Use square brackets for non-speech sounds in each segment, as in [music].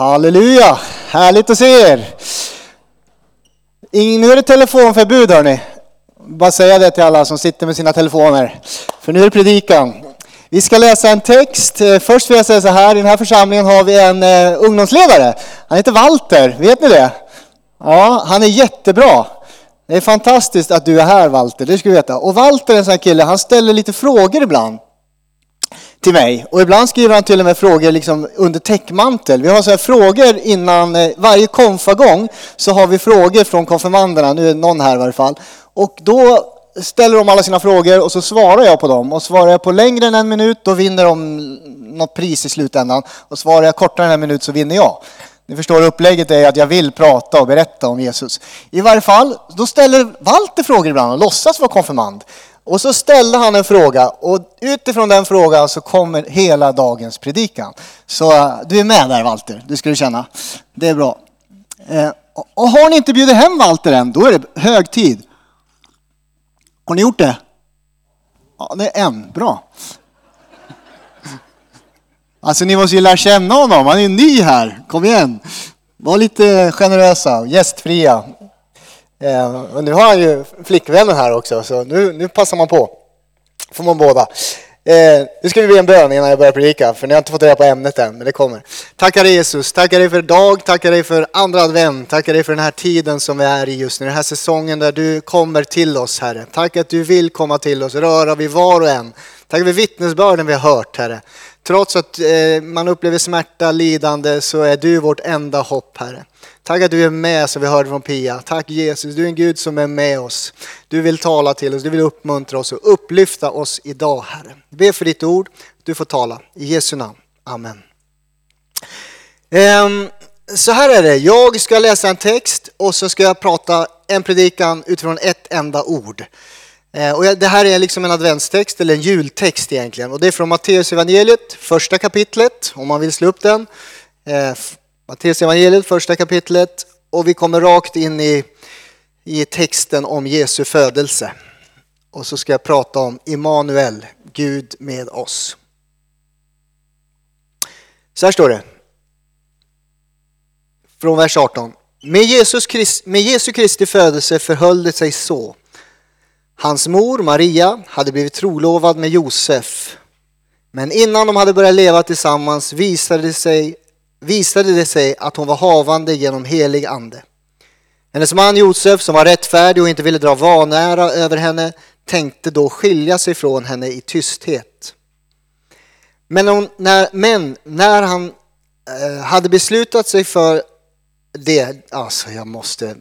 Halleluja! Härligt att se er! Nu är det telefonförbud hörni. Bara säga det till alla som sitter med sina telefoner. För nu är det predikan. Vi ska läsa en text. Eh, först vill jag säga så här, i den här församlingen har vi en eh, ungdomsledare. Han heter Walter, vet ni det? Ja, han är jättebra. Det är fantastiskt att du är här Walter, det ska du veta. Och Walter är en sån här kille, han ställer lite frågor ibland till mig. Och ibland skriver han till och med frågor liksom under täckmantel. Vi har så här frågor innan eh, varje konfagång så har vi frågor från konfirmanderna. Nu är någon här i varje fall. Och då ställer de alla sina frågor och så svarar jag på dem. Och svarar jag på längre än en minut då vinner de något pris i slutändan. Och svarar jag kortare än en minut så vinner jag. Ni förstår upplägget är att jag vill prata och berätta om Jesus. I varje fall, då ställer Walter frågor ibland och låtsas vara konfirmand. Och så ställde han en fråga och utifrån den frågan så kommer hela dagens predikan. Så eh, du är med där Walter, det ska du känna. Det är bra. Eh, och har ni inte bjudit hem Walter än, då är det hög tid. Har ni gjort det? Ja, det är en. Bra. Alltså ni måste ju lära känna honom, han är ju ny här. Kom igen. Var lite generösa, gästfria. Eh, nu har han ju flickvännen här också, så nu, nu passar man på. Får man båda. Eh, nu ska vi be en bön innan jag börjar predika, för ni har inte fått reda på ämnet än, men det kommer. Tackar dig Jesus, tackar dig för idag, tackar dig för andra advent, tackar dig för den här tiden som vi är i just nu, den här säsongen där du kommer till oss Herre. Tack att du vill komma till oss, röra vid var och en. Tack för vittnesbörden vi har hört Herre. Trots att eh, man upplever smärta, lidande, så är du vårt enda hopp Herre. Tack att du är med som vi hörde från Pia. Tack Jesus, du är en Gud som är med oss. Du vill tala till oss, du vill uppmuntra oss och upplyfta oss idag Herre. Be för ditt ord, du får tala. I Jesu namn. Amen. Ehm, så här är det, jag ska läsa en text och så ska jag prata en predikan utifrån ett enda ord. Eh, och det här är liksom en adventstext, eller en jultext egentligen. Och det är från Matteus evangeliet, första kapitlet, om man vill slå upp den. Eh, Matteus evangeliet, första kapitlet. Och vi kommer rakt in i, i texten om Jesu födelse. Och så ska jag prata om Immanuel, Gud med oss. Så här står det. Från vers 18. Med, Jesus Christ, med Jesu Kristi födelse förhöll det sig så. Hans mor Maria hade blivit trolovad med Josef. Men innan de hade börjat leva tillsammans visade det sig visade det sig att hon var havande genom helig ande. Hennes man Josef, som var rättfärdig och inte ville dra vanära över henne, tänkte då skilja sig från henne i tysthet. Men, hon, när, men när han eh, hade beslutat sig för det, alltså jag måste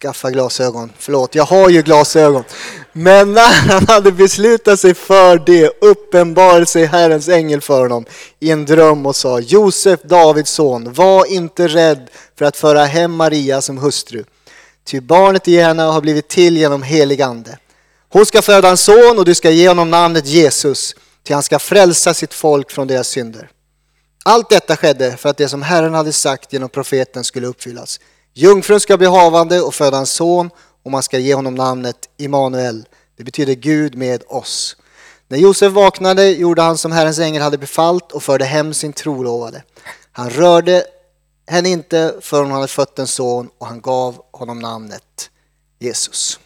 skaffa glasögon. Förlåt, jag har ju glasögon. Men när han hade beslutat sig för det uppenbarade sig Herrens ängel för honom i en dröm och sa Josef, Davids son, var inte rädd för att föra hem Maria som hustru. Ty barnet i henne har blivit till genom helig ande. Hon ska föda en son och du ska ge honom namnet Jesus, ty han ska frälsa sitt folk från deras synder. Allt detta skedde för att det som Herren hade sagt genom profeten skulle uppfyllas. Jungfrun ska bli havande och föda en son och man ska ge honom namnet Immanuel. Det betyder Gud med oss. När Josef vaknade gjorde han som Herrens ängel hade befallt och förde hem sin trolovade. Han rörde henne inte förrän hon hade fött en son och han gav honom namnet Jesus.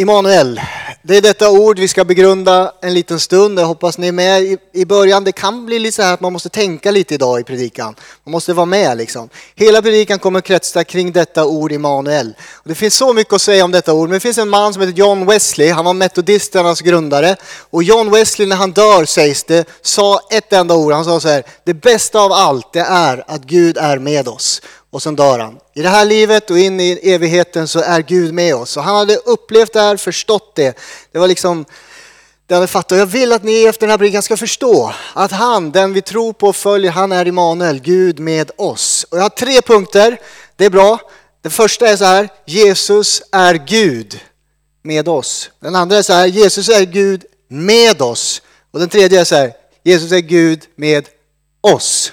Immanuel, det är detta ord vi ska begrunda en liten stund. Jag hoppas ni är med i början. Det kan bli lite så här att man måste tänka lite idag i predikan. Man måste vara med liksom. Hela predikan kommer kretsa kring detta ord Immanuel. det finns så mycket att säga om detta ord, men det finns en man som heter John Wesley. Han var metodisternas grundare. Och John Wesley när han dör sägs det, sa ett enda ord. Han sa så här, det bästa av allt det är att Gud är med oss och sen dör han. I det här livet och in i evigheten så är Gud med oss. Och han hade upplevt det här, förstått det. Det var liksom det han fattat. Och jag vill att ni efter den här predikan ska förstå att han, den vi tror på och följer, han är Immanuel, Gud med oss. Och jag har tre punkter, det är bra. Den första är så här, Jesus är Gud med oss. Den andra är så här, Jesus är Gud med oss. Och den tredje är så här, Jesus är Gud med oss.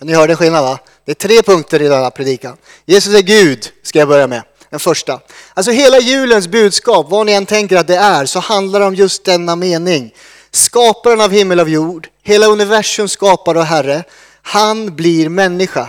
Ni hörde skillnaden va? Det är tre punkter i denna predikan. Jesus är Gud, ska jag börja med. Den första. Alltså hela julens budskap, vad ni än tänker att det är, så handlar det om just denna mening. Skaparen av himmel och jord, hela universum skapare och Herre. Han blir människa.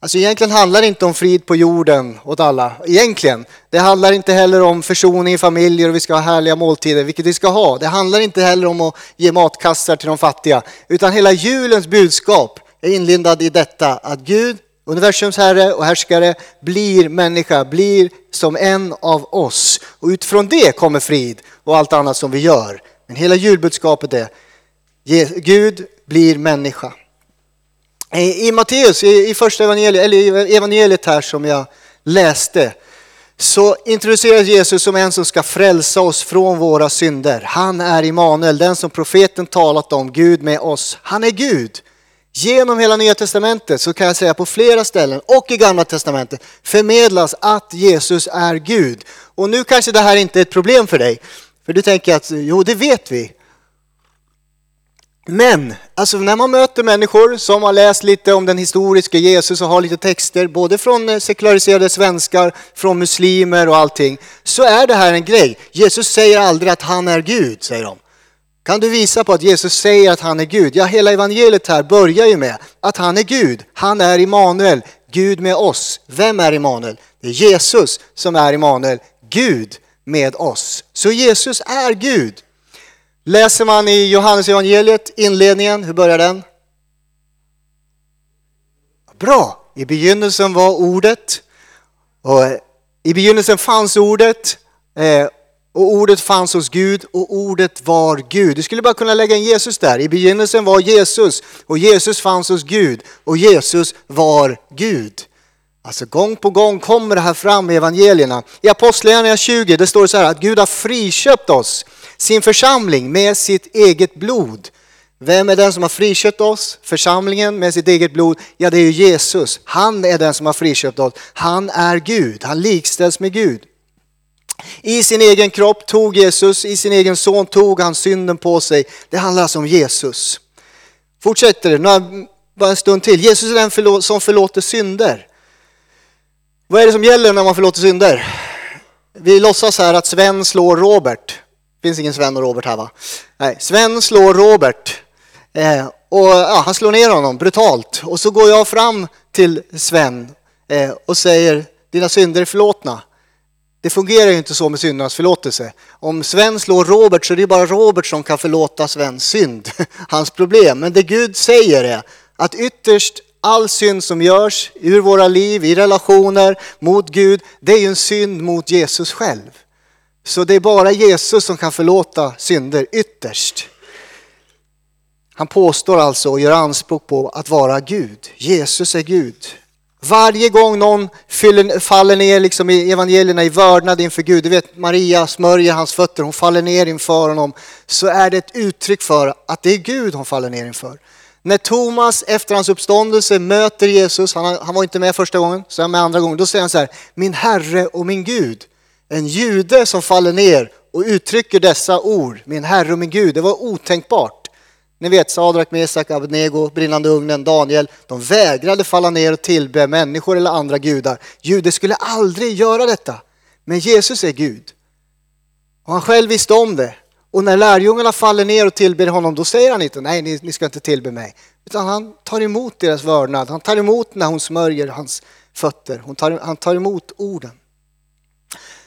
Alltså egentligen handlar det inte om frid på jorden åt alla. Egentligen. Det handlar inte heller om försoning i familjer och vi ska ha härliga måltider, vilket vi ska ha. Det handlar inte heller om att ge matkassar till de fattiga. Utan hela julens budskap är inlindad i detta att Gud, universums herre och härskare, blir människa, blir som en av oss. Och utifrån det kommer frid och allt annat som vi gör. Men hela julbudskapet är Gud blir människa. I Matteus, i första evangeliet, eller evangeliet här som jag läste, så introduceras Jesus som en som ska frälsa oss från våra synder. Han är Immanuel, den som profeten talat om, Gud med oss. Han är Gud. Genom hela Nya Testamentet så kan jag säga på flera ställen och i Gamla Testamentet förmedlas att Jesus är Gud. Och nu kanske det här inte är ett problem för dig, för du tänker att jo, det vet vi. Men alltså när man möter människor som har läst lite om den historiska Jesus och har lite texter, både från eh, sekulariserade svenskar, från muslimer och allting, så är det här en grej. Jesus säger aldrig att han är Gud, säger de. Kan du visa på att Jesus säger att han är Gud? Ja, hela evangeliet här börjar ju med att han är Gud. Han är Immanuel, Gud med oss. Vem är Immanuel? Det är Jesus som är Immanuel, Gud med oss. Så Jesus är Gud. Läser man i Johannes evangeliet inledningen, hur börjar den? Bra! I begynnelsen var ordet och i begynnelsen fanns ordet eh, och ordet fanns hos Gud och ordet var Gud. Du skulle bara kunna lägga in Jesus där. I begynnelsen var Jesus och Jesus fanns hos Gud och Jesus var Gud. Alltså gång på gång kommer det här fram i evangelierna. I Apostlagärningarna 20 det står det så här att Gud har friköpt oss sin församling med sitt eget blod. Vem är den som har friköpt oss? Församlingen med sitt eget blod? Ja, det är ju Jesus. Han är den som har friköpt oss. Han är Gud. Han likställs med Gud. I sin egen kropp tog Jesus, i sin egen son tog han synden på sig. Det handlar alltså om Jesus. Fortsätter det, några, bara en stund till. Jesus är den som förlåter synder. Vad är det som gäller när man förlåter synder? Vi låtsas här att Sven slår Robert Det finns ingen Sven och Robert här va? Nej, Sven slår Robert. Eh, och ja, Han slår ner honom brutalt. Och så går jag fram till Sven eh, och säger dina synder är förlåtna. Det fungerar ju inte så med syndernas förlåtelse. Om Sven slår Robert så är det bara Robert som kan förlåta Svens synd, [laughs] hans problem. Men det Gud säger är att ytterst all synd som görs ur våra liv, i relationer, mot Gud, det är ju en synd mot Jesus själv. Så det är bara Jesus som kan förlåta synder ytterst. Han påstår alltså och gör anspråk på att vara Gud. Jesus är Gud. Varje gång någon faller ner liksom i evangelierna i vördnad inför Gud, du vet Maria smörjer hans fötter, hon faller ner inför honom, så är det ett uttryck för att det är Gud hon faller ner inför. När Thomas efter hans uppståndelse möter Jesus, han, han var inte med första gången, så är han med andra gången, då säger han så här, min Herre och min Gud. En jude som faller ner och uttrycker dessa ord, min Herre och min Gud, det var otänkbart. Ni vet Sadrak, Mesak, Abednego, brinnande ugnen, Daniel, de vägrade falla ner och tillbe människor eller andra gudar. Judar skulle aldrig göra detta. Men Jesus är Gud. Och han själv visste om det. Och när lärjungarna faller ner och tillber honom, då säger han inte nej, ni, ni ska inte tillbe mig. Utan han tar emot deras vördnad. Han tar emot när hon smörjer hans fötter. Tar, han tar emot orden.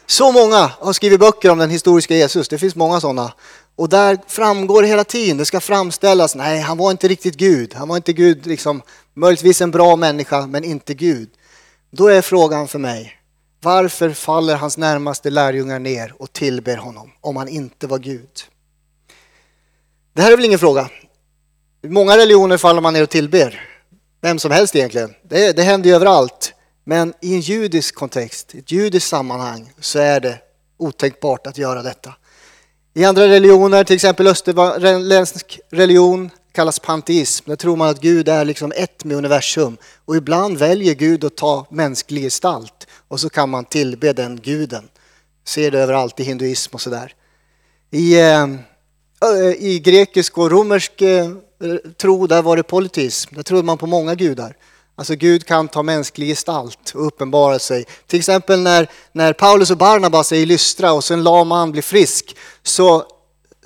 Så många har skrivit böcker om den historiska Jesus, det finns många sådana. Och där framgår hela tiden, det ska framställas, nej han var inte riktigt Gud, han var inte Gud, liksom, möjligtvis en bra människa men inte Gud. Då är frågan för mig, varför faller hans närmaste lärjungar ner och tillber honom om han inte var Gud? Det här är väl ingen fråga. I många religioner faller man ner och tillber. Vem som helst egentligen. Det, det händer ju överallt. Men i en judisk kontext, ett judiskt sammanhang, så är det otänkbart att göra detta. I andra religioner, till exempel österländsk religion, kallas panteism. Där tror man att Gud är liksom ett med universum. Och ibland väljer Gud att ta mänsklig gestalt och så kan man tillbe den guden. Ser det överallt i hinduism och sådär. I, eh, I grekisk och romersk eh, tro, där var det politism. Där trodde man på många gudar. Alltså Gud kan ta mänsklig gestalt och uppenbara sig. Till exempel när, när Paulus och Barnabas är i Lystra och så en lam man blir frisk så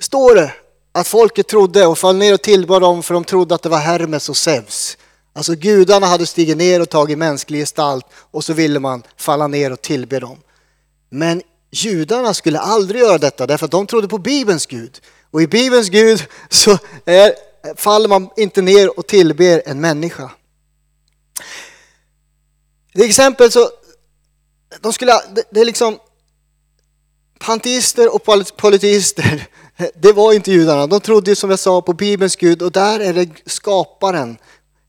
står det att folket trodde och föll ner och tillbad dem för de trodde att det var Hermes och Zeus. Alltså gudarna hade stigit ner och tagit mänsklig gestalt och så ville man falla ner och tillbe dem. Men judarna skulle aldrig göra detta därför att de trodde på Bibelns Gud. Och i Bibelns Gud så är, faller man inte ner och tillber en människa. Till exempel så, de skulle, det, det är liksom panteister och politister, [laughs] det var inte judarna. De trodde som jag sa på Bibelns Gud och där är det skaparen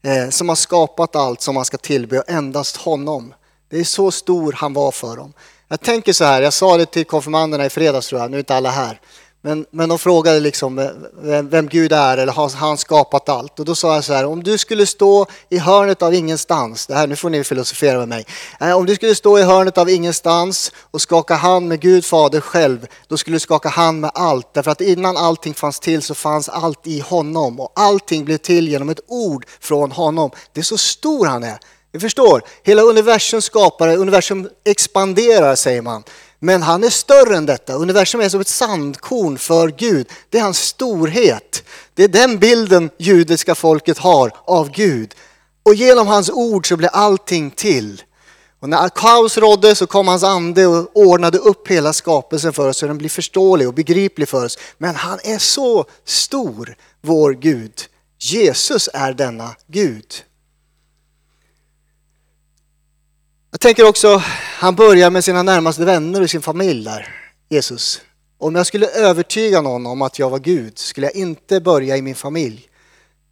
eh, som har skapat allt som man ska tillbe och endast honom. Det är så stor han var för dem. Jag tänker så här, jag sa det till konfirmanderna i fredags tror jag, nu är inte alla här. Men, men de frågade liksom eh, vem, vem Gud är eller har han skapat allt? Och då sa jag så här, om du skulle stå i hörnet av ingenstans, det här, nu får ni filosofera med mig. Eh, om du skulle stå i hörnet av ingenstans och skaka hand med Gud Fader själv, då skulle du skaka hand med allt. Därför att innan allting fanns till så fanns allt i honom och allting blev till genom ett ord från honom. Det är så stor han är. Ni förstår, hela universum skapare, universum expanderar säger man. Men han är större än detta. Universum är som ett sandkorn för Gud. Det är hans storhet. Det är den bilden judiska folket har av Gud. Och genom hans ord så blir allting till. Och när kaos rådde så kom hans ande och ordnade upp hela skapelsen för oss så den blir förståelig och begriplig för oss. Men han är så stor, vår Gud. Jesus är denna Gud. Jag tänker också, han börjar med sina närmaste vänner och sin familj där, Jesus. Om jag skulle övertyga någon om att jag var Gud skulle jag inte börja i min familj.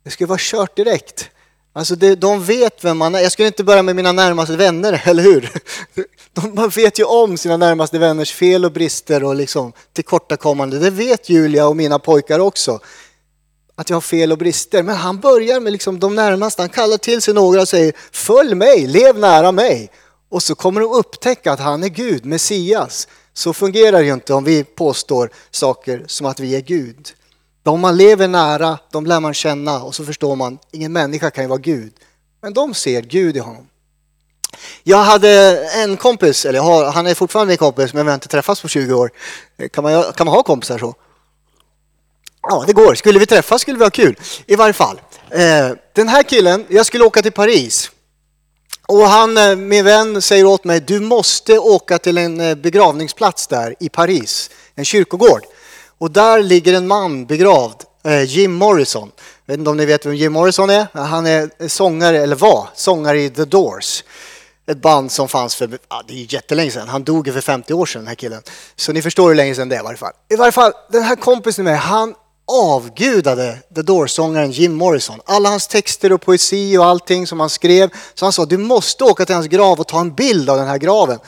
Det skulle vara kört direkt. Alltså det, de vet vem man är. Jag skulle inte börja med mina närmaste vänner, [laughs] eller hur? De, man vet ju om sina närmaste vänners fel och brister och liksom tillkortakommande. Det vet Julia och mina pojkar också. Att jag har fel och brister. Men han börjar med liksom de närmaste. Han kallar till sig några och säger Följ mig, lev nära mig. Och så kommer de upptäcka att han är Gud, Messias. Så fungerar det ju inte om vi påstår saker som att vi är Gud. De man lever nära, de lär man känna och så förstår man, ingen människa kan ju vara Gud. Men de ser Gud i honom. Jag hade en kompis, eller har, han är fortfarande min kompis men vi har inte träffats på 20 år. Kan man, kan man ha kompisar så? Ja, det går. Skulle vi träffas skulle vi ha kul. I varje fall. Eh, den här killen, jag skulle åka till Paris. Och han, eh, min vän, säger åt mig, du måste åka till en eh, begravningsplats där i Paris, en kyrkogård. Och där ligger en man begravd, eh, Jim Morrison. Jag vet inte om ni vet vem Jim Morrison är? Han är sångare, eller var, sångare i The Doors. Ett band som fanns för, ja, det är jättelänge sedan. Han dog för 50 år sedan den här killen. Så ni förstår hur länge sedan det är i varje fall. I varje fall, den här kompisen med han avgudade The Doors-sångaren Jim Morrison. Alla hans texter och poesi och allting som han skrev. Så han sa, du måste åka till hans grav och ta en bild av den här graven.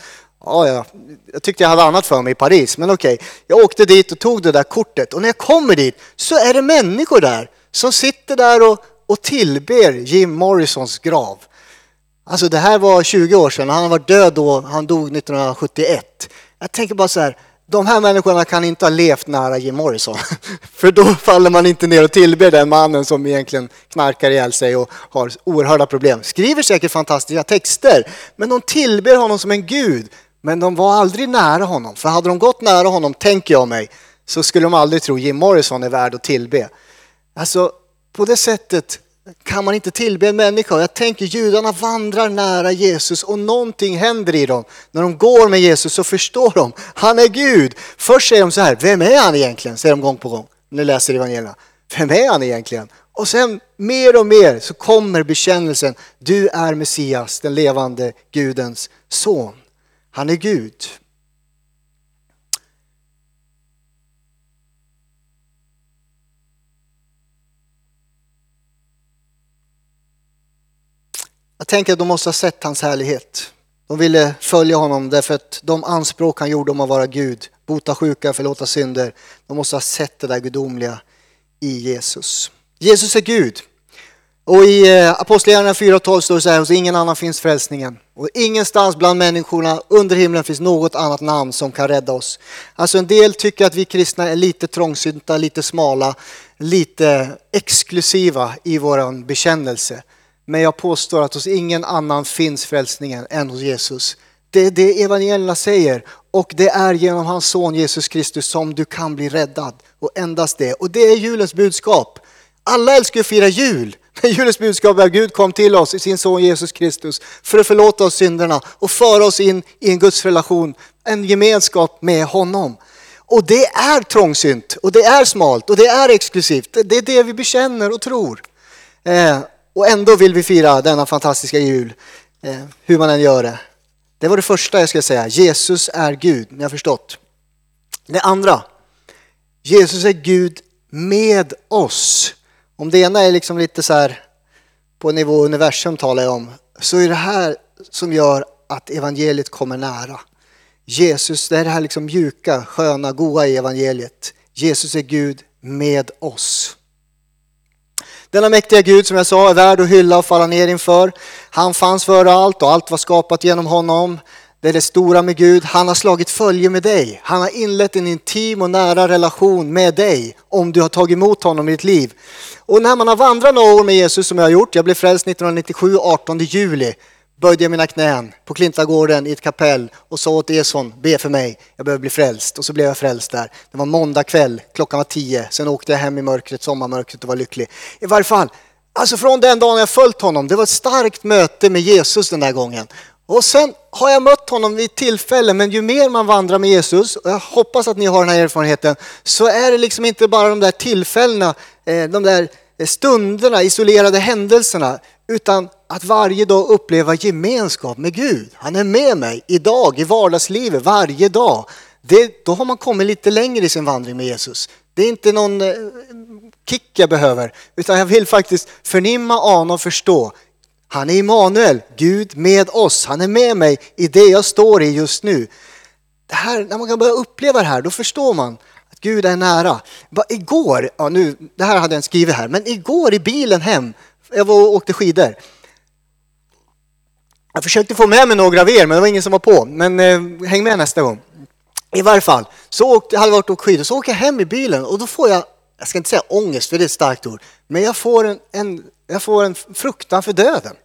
Ja, ja. Jag tyckte jag hade annat för mig i Paris, men okej. Jag åkte dit och tog det där kortet och när jag kommer dit så är det människor där som sitter där och, och tillber Jim Morrisons grav. Alltså det här var 20 år sedan, han var död då, han dog 1971. Jag tänker bara så här, de här människorna kan inte ha levt nära Jim Morrison. [laughs] För då faller man inte ner och tillber den mannen som egentligen knarkar ihjäl sig och har oerhörda problem. Skriver säkert fantastiska texter, men de tillber honom som en gud. Men de var aldrig nära honom. För hade de gått nära honom, tänker jag mig, så skulle de aldrig tro Jim Morrison är värd att tillbe. Alltså, på det sättet kan man inte tillbe en människa. Jag tänker judarna vandrar nära Jesus och någonting händer i dem. När de går med Jesus så förstår de, han är Gud. Först säger de så här, vem är han egentligen? Säger de gång på gång när de läser evangelierna. Vem är han egentligen? Och sen mer och mer så kommer bekännelsen, du är Messias, den levande Gudens son. Han är Gud. Tänker att de måste ha sett hans härlighet. De ville följa honom därför att de anspråk han gjorde om att vara Gud, bota sjuka, förlåta synder. De måste ha sett det där gudomliga i Jesus. Jesus är Gud. Och i eh, Apostlagärningarna 4.12 står det så här, hos ingen annan finns frälsningen. Och ingenstans bland människorna under himlen finns något annat namn som kan rädda oss. Alltså en del tycker att vi kristna är lite trångsynta, lite smala, lite exklusiva i vår bekännelse. Men jag påstår att hos ingen annan finns frälsningen än hos Jesus. Det är det evangelierna säger och det är genom hans son Jesus Kristus som du kan bli räddad. Och endast det. Och det är julens budskap. Alla älskar att fira jul. Men julens budskap är att Gud kom till oss i sin son Jesus Kristus för att förlåta oss synderna och föra oss in i en Guds relation, en gemenskap med honom. Och det är trångsynt och det är smalt och det är exklusivt. Det är det vi bekänner och tror. Eh, och ändå vill vi fira denna fantastiska jul, eh, hur man än gör det. Det var det första jag skulle säga. Jesus är Gud, ni har förstått. Det andra, Jesus är Gud med oss. Om det ena är liksom lite så här på nivå universum talar jag om, så är det här som gör att evangeliet kommer nära. Jesus, det är det här liksom mjuka, sköna, goa i evangeliet. Jesus är Gud med oss. Denna mäktiga Gud som jag sa är värd att hylla och falla ner inför. Han fanns före allt och allt var skapat genom honom. Det är det stora med Gud. Han har slagit följe med dig. Han har inlett en intim och nära relation med dig om du har tagit emot honom i ditt liv. Och när man har vandrat några år med Jesus som jag har gjort, jag blev frälst 1997, 18 juli, böjde jag mina knän på Klintagården i ett kapell och sa åt Eson, be för mig, jag behöver bli frälst. Och så blev jag frälst där. Det var måndag kväll, klockan var tio, sen åkte jag hem i mörkret, sommarmörkret och var lycklig. I varje fall, alltså från den dagen jag följt honom, det var ett starkt möte med Jesus den där gången. Och sen har jag mött honom vid tillfällen, men ju mer man vandrar med Jesus, och jag hoppas att ni har den här erfarenheten, så är det liksom inte bara de där tillfällena, eh, de där stunderna, isolerade händelserna, utan att varje dag uppleva gemenskap med Gud. Han är med mig idag, i vardagslivet, varje dag. Det, då har man kommit lite längre i sin vandring med Jesus. Det är inte någon eh, kick jag behöver, utan jag vill faktiskt förnimma, ana och förstå. Han är Immanuel, Gud med oss. Han är med mig i det jag står i just nu. Det här, när man kan börja uppleva det här, då förstår man att Gud är nära. Bara igår, ja nu, det här hade jag inte skrivit här, men igår i bilen hem, jag var och åkte skidor. Jag försökte få med mig några av er, men det var ingen som var på. Men eh, häng med nästa gång. I varje fall, så åkte, jag hade varit och åkt skidor, så åker jag hem i bilen och då får jag, jag ska inte säga ångest för det är ett starkt ord, men jag får en, en, jag får en fruktan för döden.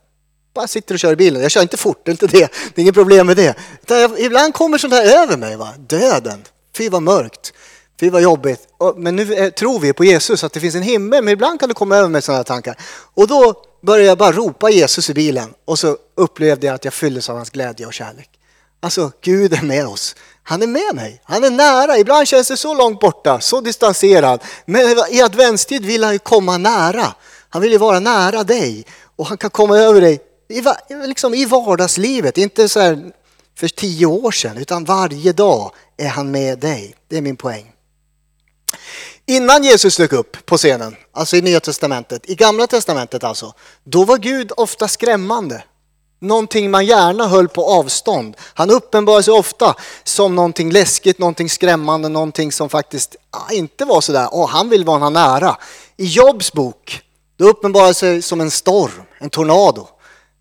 Bara sitter och kör i bilen, jag kör inte fort, det är inte det, det är inget problem med det. Jag, ibland kommer sånt här över mig, va? döden, fy vad mörkt. Fy vad jobbigt. Men nu eh, tror vi på Jesus att det finns en himmel, men ibland kan du komma över mig sådana tankar. Och då började jag bara ropa Jesus i bilen och så upplevde jag att jag fylldes av hans glädje och kärlek. Alltså, Gud är med oss. Han är med mig. Han är nära. Ibland känns det så långt borta, så distanserad. Men i adventstid vill han ju komma nära. Han vill ju vara nära dig och han kan komma över dig i, liksom i vardagslivet. Inte så här för tio år sedan, utan varje dag är han med dig. Det är min poäng. Innan Jesus dök upp på scenen, alltså i Nya Testamentet, i Gamla Testamentet alltså, då var Gud ofta skrämmande. Någonting man gärna höll på avstånd. Han uppenbarade sig ofta som någonting läskigt, någonting skrämmande, någonting som faktiskt inte var sådär, åh, han vill vara nära. I Jobs bok, då uppenbarade sig som en storm, en tornado.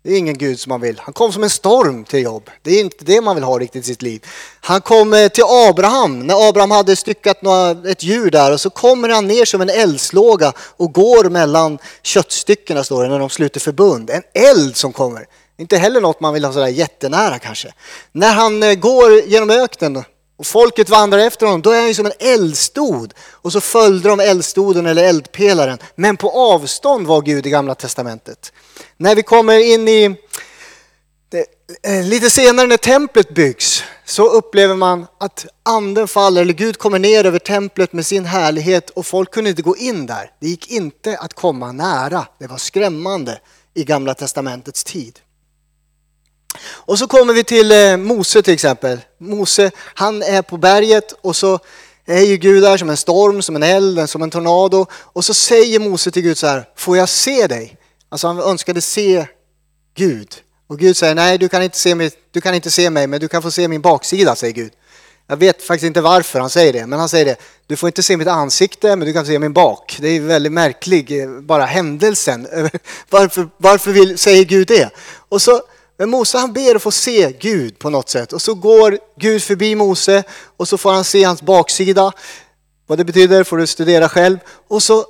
Det är ingen Gud som man vill. Han kom som en storm till jobb. Det är inte det man vill ha riktigt i sitt liv. Han kom till Abraham när Abraham hade styckat ett djur där och så kommer han ner som en eldslåga och går mellan köttstyckena står det när de sluter förbund. En eld som kommer. Inte heller något man vill ha sådär jättenära kanske. När han eh, går genom öknen och folket vandrar efter honom, då är han ju som en eldstod. Och så följde de eldstoden eller eldpelaren. Men på avstånd var Gud i Gamla Testamentet. När vi kommer in i det, eh, lite senare när templet byggs så upplever man att anden faller, eller Gud kommer ner över templet med sin härlighet och folk kunde inte gå in där. Det gick inte att komma nära. Det var skrämmande i Gamla Testamentets tid. Och så kommer vi till eh, Mose till exempel. Mose, han är på berget och så är ju Gud där som en storm, som en eld, som en tornado. Och så säger Mose till Gud så här, får jag se dig? Alltså han önskade se Gud. Och Gud säger, nej du kan, inte se mig, du kan inte se mig, men du kan få se min baksida, säger Gud. Jag vet faktiskt inte varför han säger det, men han säger det. Du får inte se mitt ansikte, men du kan se min bak. Det är väldigt märklig, eh, bara händelsen. [laughs] Varför, varför vill, säger Gud det? Och så, men Mose han ber att få se Gud på något sätt. Och så går Gud förbi Mose och så får han se hans baksida. Vad det betyder får du studera själv. Och så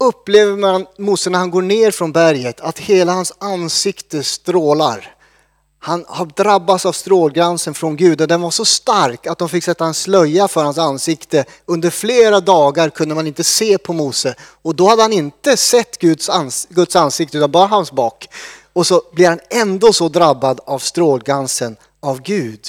upplever man Mose när han går ner från berget att hela hans ansikte strålar. Han har drabbats av strålglansen från Gud och den var så stark att de fick sätta en slöja för hans ansikte. Under flera dagar kunde man inte se på Mose och då hade han inte sett Guds, ans Guds ansikte utan bara hans bak. Och så blir han ändå så drabbad av strålglansen av Gud.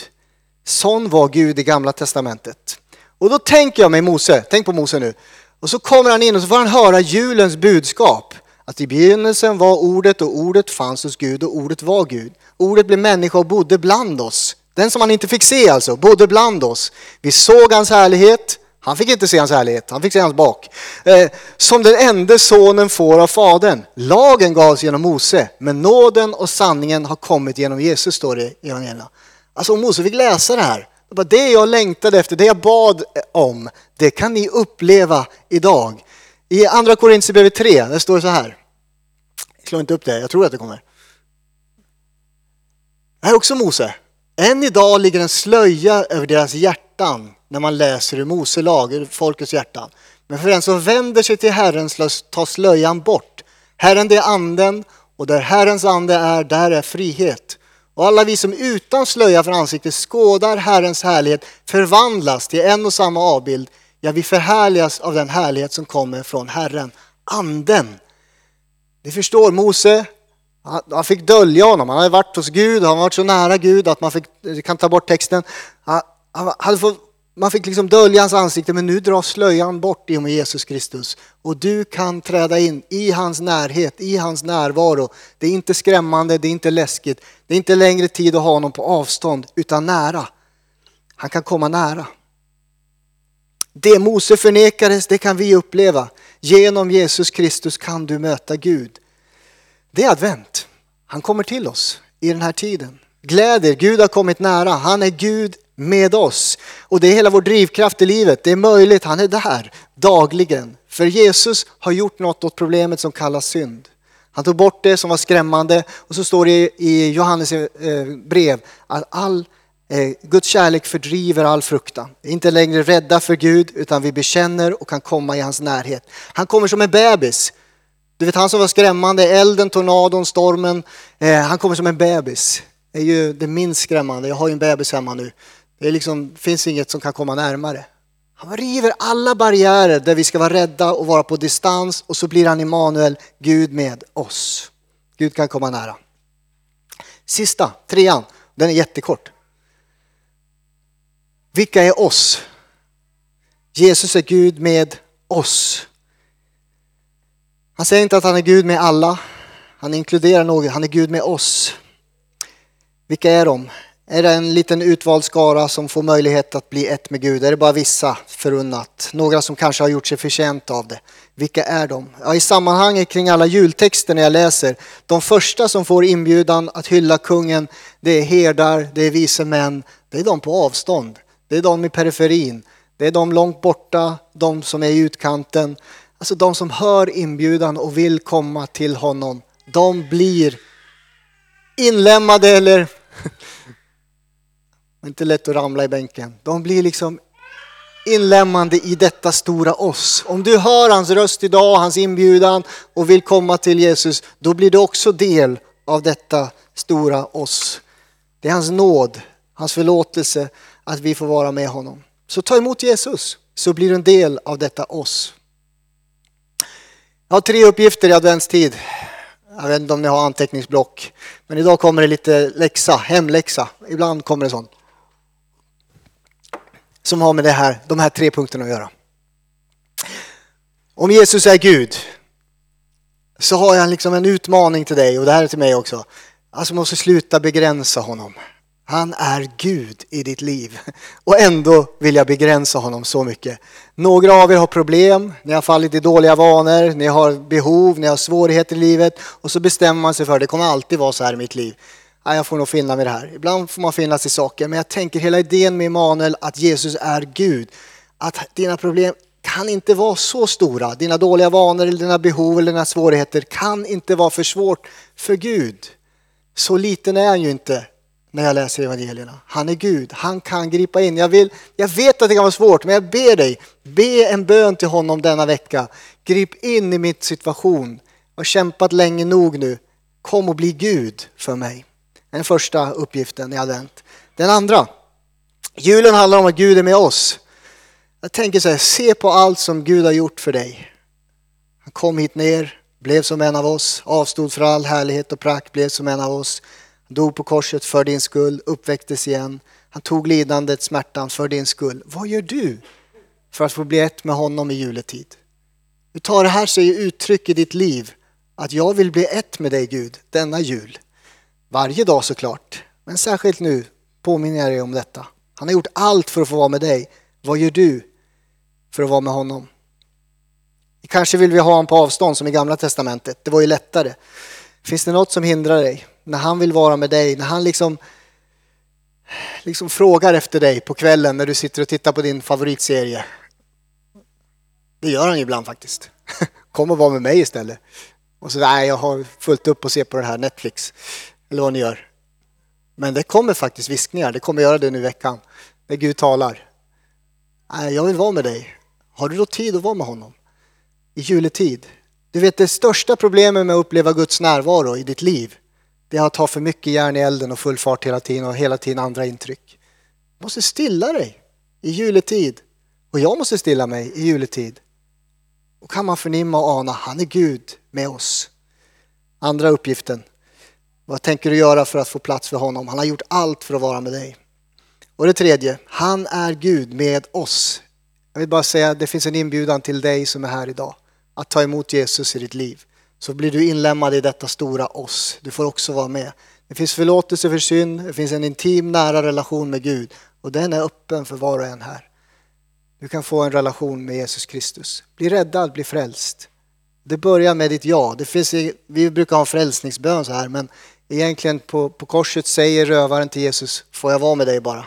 Sån var Gud i gamla testamentet. Och då tänker jag mig Mose, tänk på Mose nu. Och så kommer han in och så får han höra julens budskap. Att i begynnelsen var ordet och ordet fanns hos Gud och ordet var Gud. Ordet blev människa och bodde bland oss. Den som han inte fick se alltså, bodde bland oss. Vi såg hans härlighet. Han fick inte se hans härlighet, han fick se hans bak. Eh, som den enda sonen får av fadern. Lagen gavs genom Mose, men nåden och sanningen har kommit genom Jesus, står det i evangelierna. Alltså om Mose fick läsa det här, det jag längtade efter, det jag bad om, det kan ni uppleva idag. I andra Korintierbrevet 3, där står det så här. Jag slår inte upp det, jag tror att det kommer. Det här är också Mose. Än idag ligger en slöja över deras hjärtan när man läser i Mose lag, folkets hjärtan. Men för den som vänder sig till Herren tas slöjan bort. Herren det är anden och där Herrens ande är, där är frihet. Och alla vi som utan slöja för ansiktet skådar Herrens härlighet förvandlas till en och samma avbild. Ja, vi förhärligas av den härlighet som kommer från Herren, anden. Ni förstår, Mose, han fick dölja honom. Han hade varit hos Gud, han var varit så nära Gud att man fick, kan ta bort texten. Han, hade fått, man fick liksom dölja hans ansikte, men nu dras slöjan bort i och med Jesus Kristus. Och du kan träda in i hans närhet, i hans närvaro. Det är inte skrämmande, det är inte läskigt. Det är inte längre tid att ha honom på avstånd, utan nära. Han kan komma nära. Det Mose förnekades, det kan vi uppleva. Genom Jesus Kristus kan du möta Gud. Det är advent. Han kommer till oss i den här tiden. Gläd er, Gud har kommit nära. Han är Gud med oss. Och det är hela vår drivkraft i livet. Det är möjligt, han är där dagligen. För Jesus har gjort något åt problemet som kallas synd. Han tog bort det som var skrämmande och så står det i Johannes eh, brev att all eh, Guds kärlek fördriver all fruktan. Vi är inte längre rädda för Gud utan vi bekänner och kan komma i hans närhet. Han kommer som en bebis. Du vet han som var skrämmande, elden, tornadon, stormen. Eh, han kommer som en bebis. Det är ju det minst skrämmande. Jag har ju en bebis hemma nu. Det liksom, finns inget som kan komma närmare. Han river alla barriärer där vi ska vara rädda och vara på distans och så blir han Immanuel, Gud med oss. Gud kan komma nära. Sista, trean, den är jättekort. Vilka är oss? Jesus är Gud med oss. Han säger inte att han är Gud med alla. Han inkluderar något, han är Gud med oss. Vilka är de? Är det en liten utvald skara som får möjlighet att bli ett med Gud? Är det bara vissa förunnat? Några som kanske har gjort sig förtjänt av det. Vilka är de? Ja, I sammanhanget kring alla jultexter när jag läser, de första som får inbjudan att hylla kungen, det är herdar, det är vise män, det är de på avstånd. Det är de i periferin. Det är de långt borta, de som är i utkanten. Alltså de som hör inbjudan och vill komma till honom. De blir inlämnade eller det är inte lätt att ramla i bänken. De blir liksom inlämmande i detta stora oss. Om du hör hans röst idag, hans inbjudan och vill komma till Jesus, då blir du också del av detta stora oss. Det är hans nåd, hans förlåtelse att vi får vara med honom. Så ta emot Jesus så blir du en del av detta oss. Jag har tre uppgifter i adventstid. Jag vet inte om ni har anteckningsblock. Men idag kommer det lite läxa, hemläxa. Ibland kommer det sånt. Som har med det här, de här tre punkterna att göra. Om Jesus är Gud så har jag liksom en utmaning till dig och det här är till mig också. Alltså måste sluta begränsa honom. Han är Gud i ditt liv och ändå vill jag begränsa honom så mycket. Några av er har problem, ni har fallit i dåliga vanor, ni har behov, ni har svårigheter i livet och så bestämmer man sig för att det kommer alltid vara så här i mitt liv. Nej, jag får nog finna mig i det här. Ibland får man finna sig i saker, men jag tänker hela idén med Immanuel, att Jesus är Gud. Att dina problem kan inte vara så stora. Dina dåliga vanor, eller dina behov eller dina svårigheter kan inte vara för svårt för Gud. Så liten är han ju inte när jag läser evangelierna. Han är Gud, han kan gripa in. Jag, vill, jag vet att det kan vara svårt, men jag ber dig, be en bön till honom denna vecka. Grip in i mitt situation. Jag har kämpat länge nog nu. Kom och bli Gud för mig. Den första uppgiften i advent. Den andra, julen handlar om att Gud är med oss. Jag tänker så här, se på allt som Gud har gjort för dig. Han kom hit ner, blev som en av oss, avstod för all härlighet och prakt, blev som en av oss. Han dog på korset för din skull, uppväcktes igen. Han tog lidandet, smärtan för din skull. Vad gör du för att få bli ett med honom i juletid? Hur tar det här sig uttryck i ditt liv? Att jag vill bli ett med dig Gud denna jul. Varje dag såklart, men särskilt nu påminner jag dig om detta. Han har gjort allt för att få vara med dig. Vad gör du för att vara med honom? Kanske vill vi ha honom på avstånd som i Gamla Testamentet. Det var ju lättare. Finns det något som hindrar dig? När han vill vara med dig, när han liksom, liksom frågar efter dig på kvällen när du sitter och tittar på din favoritserie. Det gör han ju ibland faktiskt. [laughs] Kom och var med mig istället. Och så nej, jag har fullt upp och se på det här Netflix. Eller vad ni gör. Men det kommer faktiskt viskningar. Det kommer göra det nu i veckan. När Gud talar. Jag vill vara med dig. Har du då tid att vara med honom? I juletid. Du vet det största problemet med att uppleva Guds närvaro i ditt liv. Det är att ha för mycket järn i elden och full fart hela tiden och hela tiden andra intryck. Du måste stilla dig i juletid. Och jag måste stilla mig i juletid. Och kan man förnimma och ana, han är Gud med oss. Andra uppgiften. Vad tänker du göra för att få plats för honom? Han har gjort allt för att vara med dig. Och det tredje, han är Gud med oss. Jag vill bara säga att det finns en inbjudan till dig som är här idag. Att ta emot Jesus i ditt liv. Så blir du inlämnad i detta stora oss. Du får också vara med. Det finns förlåtelse för synd, det finns en intim nära relation med Gud. Och den är öppen för var och en här. Du kan få en relation med Jesus Kristus. Bli räddad, bli frälst. Det börjar med ditt ja. Det finns, vi brukar ha en frälsningsbön så här, men egentligen på, på korset säger rövaren till Jesus, får jag vara med dig bara?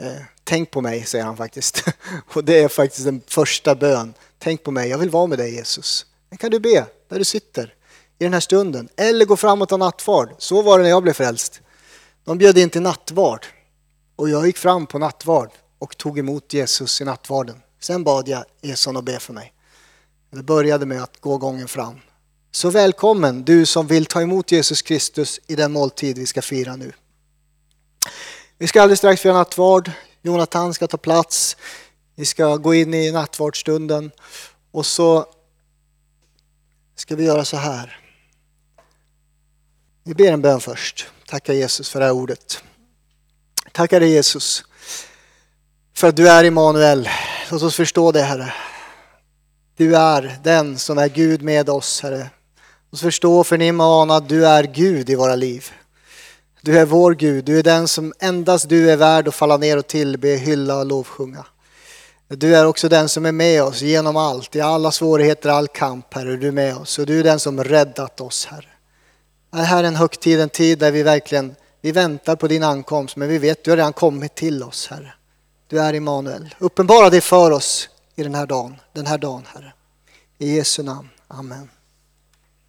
Eh, tänk på mig, säger han faktiskt. [laughs] Och det är faktiskt den första bön. Tänk på mig, jag vill vara med dig Jesus. Den kan du be där du sitter i den här stunden. Eller gå fram och ta nattvard. Så var det när jag blev frälst. De bjöd in till nattvard. Och jag gick fram på nattvard och tog emot Jesus i nattvarden. Sen bad jag Eson att be för mig. Det började med att gå gången fram. Så välkommen du som vill ta emot Jesus Kristus i den måltid vi ska fira nu. Vi ska alldeles strax fira nattvard. Jonathan ska ta plats. Vi ska gå in i nattvardsstunden och så ska vi göra så här. Vi ber en bön först. Tacka Jesus för det här ordet. Tackar dig Jesus för att du är Immanuel. Låt oss förstå det Herre. Du är den som är Gud med oss Herre. Oss förstå, och förnimma och ana att du är Gud i våra liv. Du är vår Gud, du är den som endast du är värd att falla ner och tillbe, hylla och lovsjunga. Du är också den som är med oss genom allt, i alla svårigheter, all kamp, Herre. Du är med oss och du är den som räddat oss, Herre. Det här är en högtid, en tid där vi verkligen vi väntar på din ankomst, men vi vet att du har redan kommit till oss, Herre. Du är Immanuel. Uppenbara det för oss i den här dagen, den här dagen, Herre. I Jesu namn. Amen.